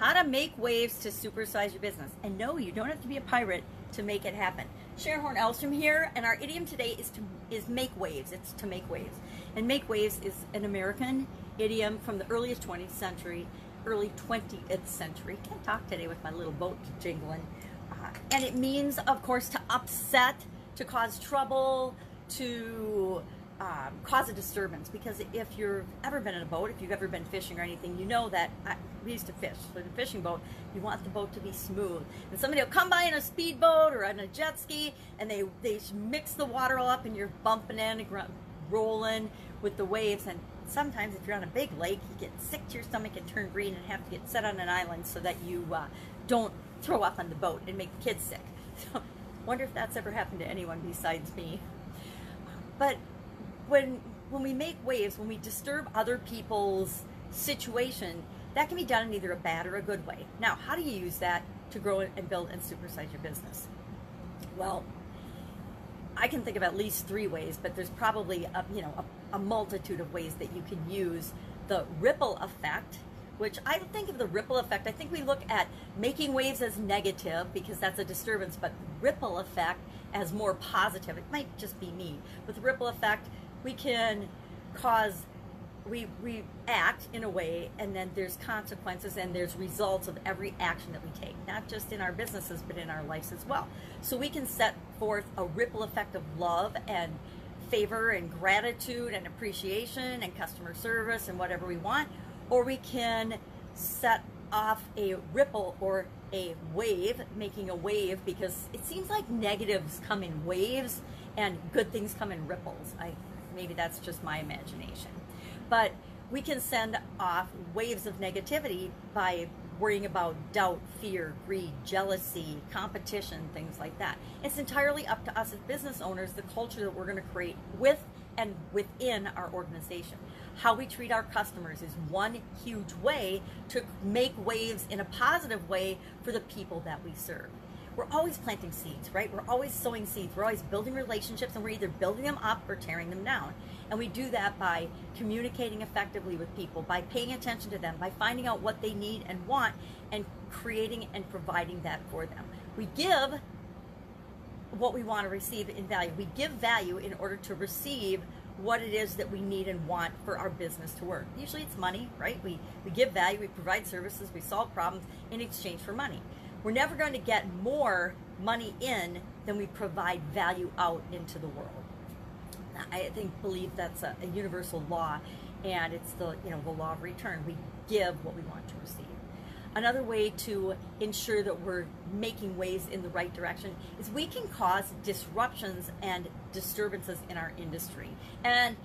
how to make waves to supersize your business. And no, you don't have to be a pirate to make it happen. Sharon Horn Elstrom here, and our idiom today is to is make waves. It's to make waves. And make waves is an American idiom from the earliest 20th century, early 20th century. Can't talk today with my little boat jingling. Uh, and it means, of course, to upset, to cause trouble, to um, cause a disturbance because if you've ever been in a boat, if you've ever been fishing or anything, you know that I, we used to fish. So a fishing boat, you want the boat to be smooth. And somebody will come by in a speedboat or on a jet ski, and they they mix the water all up, and you're bumping in and rolling with the waves. And sometimes, if you're on a big lake, you get sick to your stomach and turn green and have to get set on an island so that you uh, don't throw up on the boat and make the kids sick. So, wonder if that's ever happened to anyone besides me. But when when we make waves, when we disturb other people's situation, that can be done in either a bad or a good way. Now, how do you use that to grow and build and supersize your business? Well, I can think of at least three ways, but there's probably a, you know a, a multitude of ways that you can use the ripple effect which I think of the ripple effect. I think we look at making waves as negative because that's a disturbance, but ripple effect as more positive. It might just be me. With ripple effect, we can cause we we act in a way and then there's consequences and there's results of every action that we take not just in our businesses but in our lives as well. So we can set forth a ripple effect of love and favor and gratitude and appreciation and customer service and whatever we want or we can set off a ripple or a wave making a wave because it seems like negatives come in waves and good things come in ripples i maybe that's just my imagination. But we can send off waves of negativity by worrying about doubt, fear, greed, jealousy, competition, things like that. It's entirely up to us as business owners the culture that we're going to create with and within our organization. How we treat our customers is one huge way to make waves in a positive way for the people that we serve we're always planting seeds, right? We're always sowing seeds. We're always building relationships and we're either building them up or tearing them down. And we do that by communicating effectively with people, by paying attention to them, by finding out what they need and want and creating and providing that for them. We give what we want to receive in value. We give value in order to receive what it is that we need and want for our business to work. Usually it's money, right? We, we give value, we provide services, we solve problems in exchange for money. We're never going to get more money in than we provide value out into the world. I think believe that's a, a universal law, and it's the you know the law of return. We give what we want to receive. Another way to ensure that we're making waves in the right direction is we can cause disruptions and disturbances in our industry. And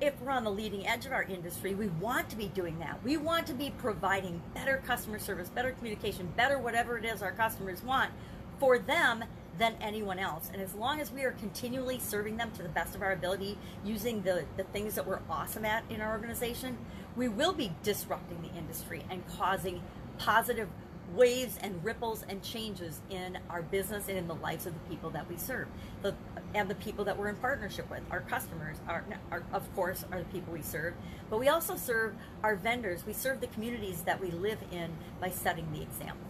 if we're on the leading edge of our industry, we want to be doing that. We want to be providing better customer service, better communication, better whatever it is our customers want for them than anyone else. And as long as we are continually serving them to the best of our ability, using the, the things that we're awesome at in our organization, we will be disrupting the industry and causing positive waves and ripples and changes in our business and in the lives of the people that we serve. The, and the people that we're in partnership with our customers are, are, of course are the people we serve. But we also serve our vendors. We serve the communities that we live in by setting the example.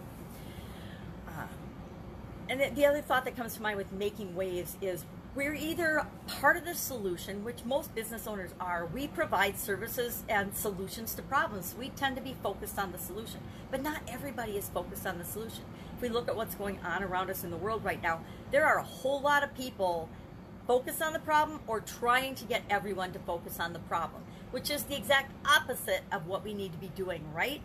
Uh, and the other thought that comes to mind with making waves is we're either part of the solution, which most business owners are. We provide services and solutions to problems. We tend to be focused on the solution, but not everybody is focused on the solution. If we look at what's going on around us in the world right now, there are a whole lot of people focused on the problem or trying to get everyone to focus on the problem, which is the exact opposite of what we need to be doing, right?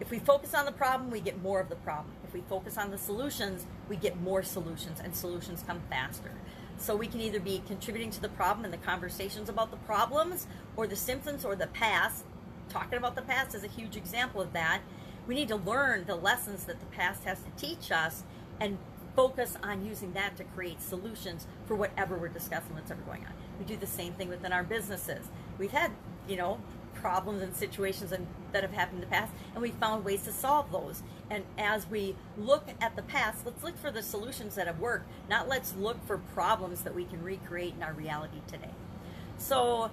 If we focus on the problem, we get more of the problem. If we focus on the solutions, we get more solutions, and solutions come faster. So we can either be contributing to the problem and the conversations about the problems or the symptoms or the past. Talking about the past is a huge example of that. We need to learn the lessons that the past has to teach us and focus on using that to create solutions for whatever we're discussing, what's ever going on. We do the same thing within our businesses. We've had, you know, problems and situations and, that have happened in the past, and we found ways to solve those. And as we look at the past, let's look for the solutions that have worked, not let's look for problems that we can recreate in our reality today. So,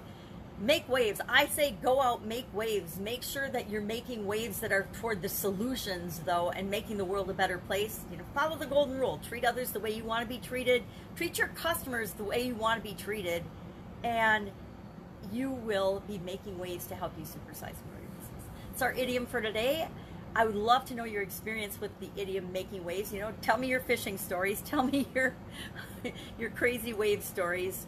make waves. I say go out, make waves. Make sure that you're making waves that are toward the solutions, though, and making the world a better place. You know, follow the golden rule. Treat others the way you want to be treated. Treat your customers the way you want to be treated, and you will be making waves to help you supersize business. It's our idiom for today. I would love to know your experience with the idiom making waves. You know, tell me your fishing stories. Tell me your your crazy wave stories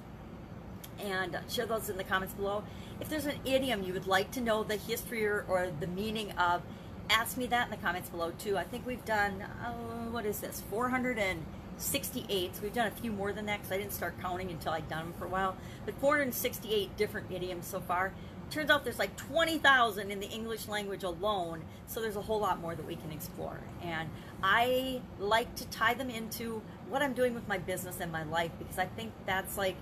and share those in the comments below. If there's an idiom you would like to know the history or, or the meaning of, ask me that in the comments below too. I think we've done, uh, what is this, 468. So we've done a few more than that because I didn't start counting until I'd done them for a while. But 468 different idioms so far. Turns out there's like 20,000 in the English language alone, so there's a whole lot more that we can explore. And I like to tie them into what I'm doing with my business and my life because I think that's like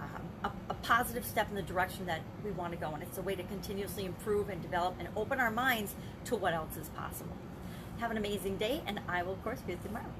uh, a, a, positive step in the direction that we want to go. And it's a way to continuously improve and develop and open our minds to what else is possible. Have an amazing day, and I will, of course, be with you tomorrow.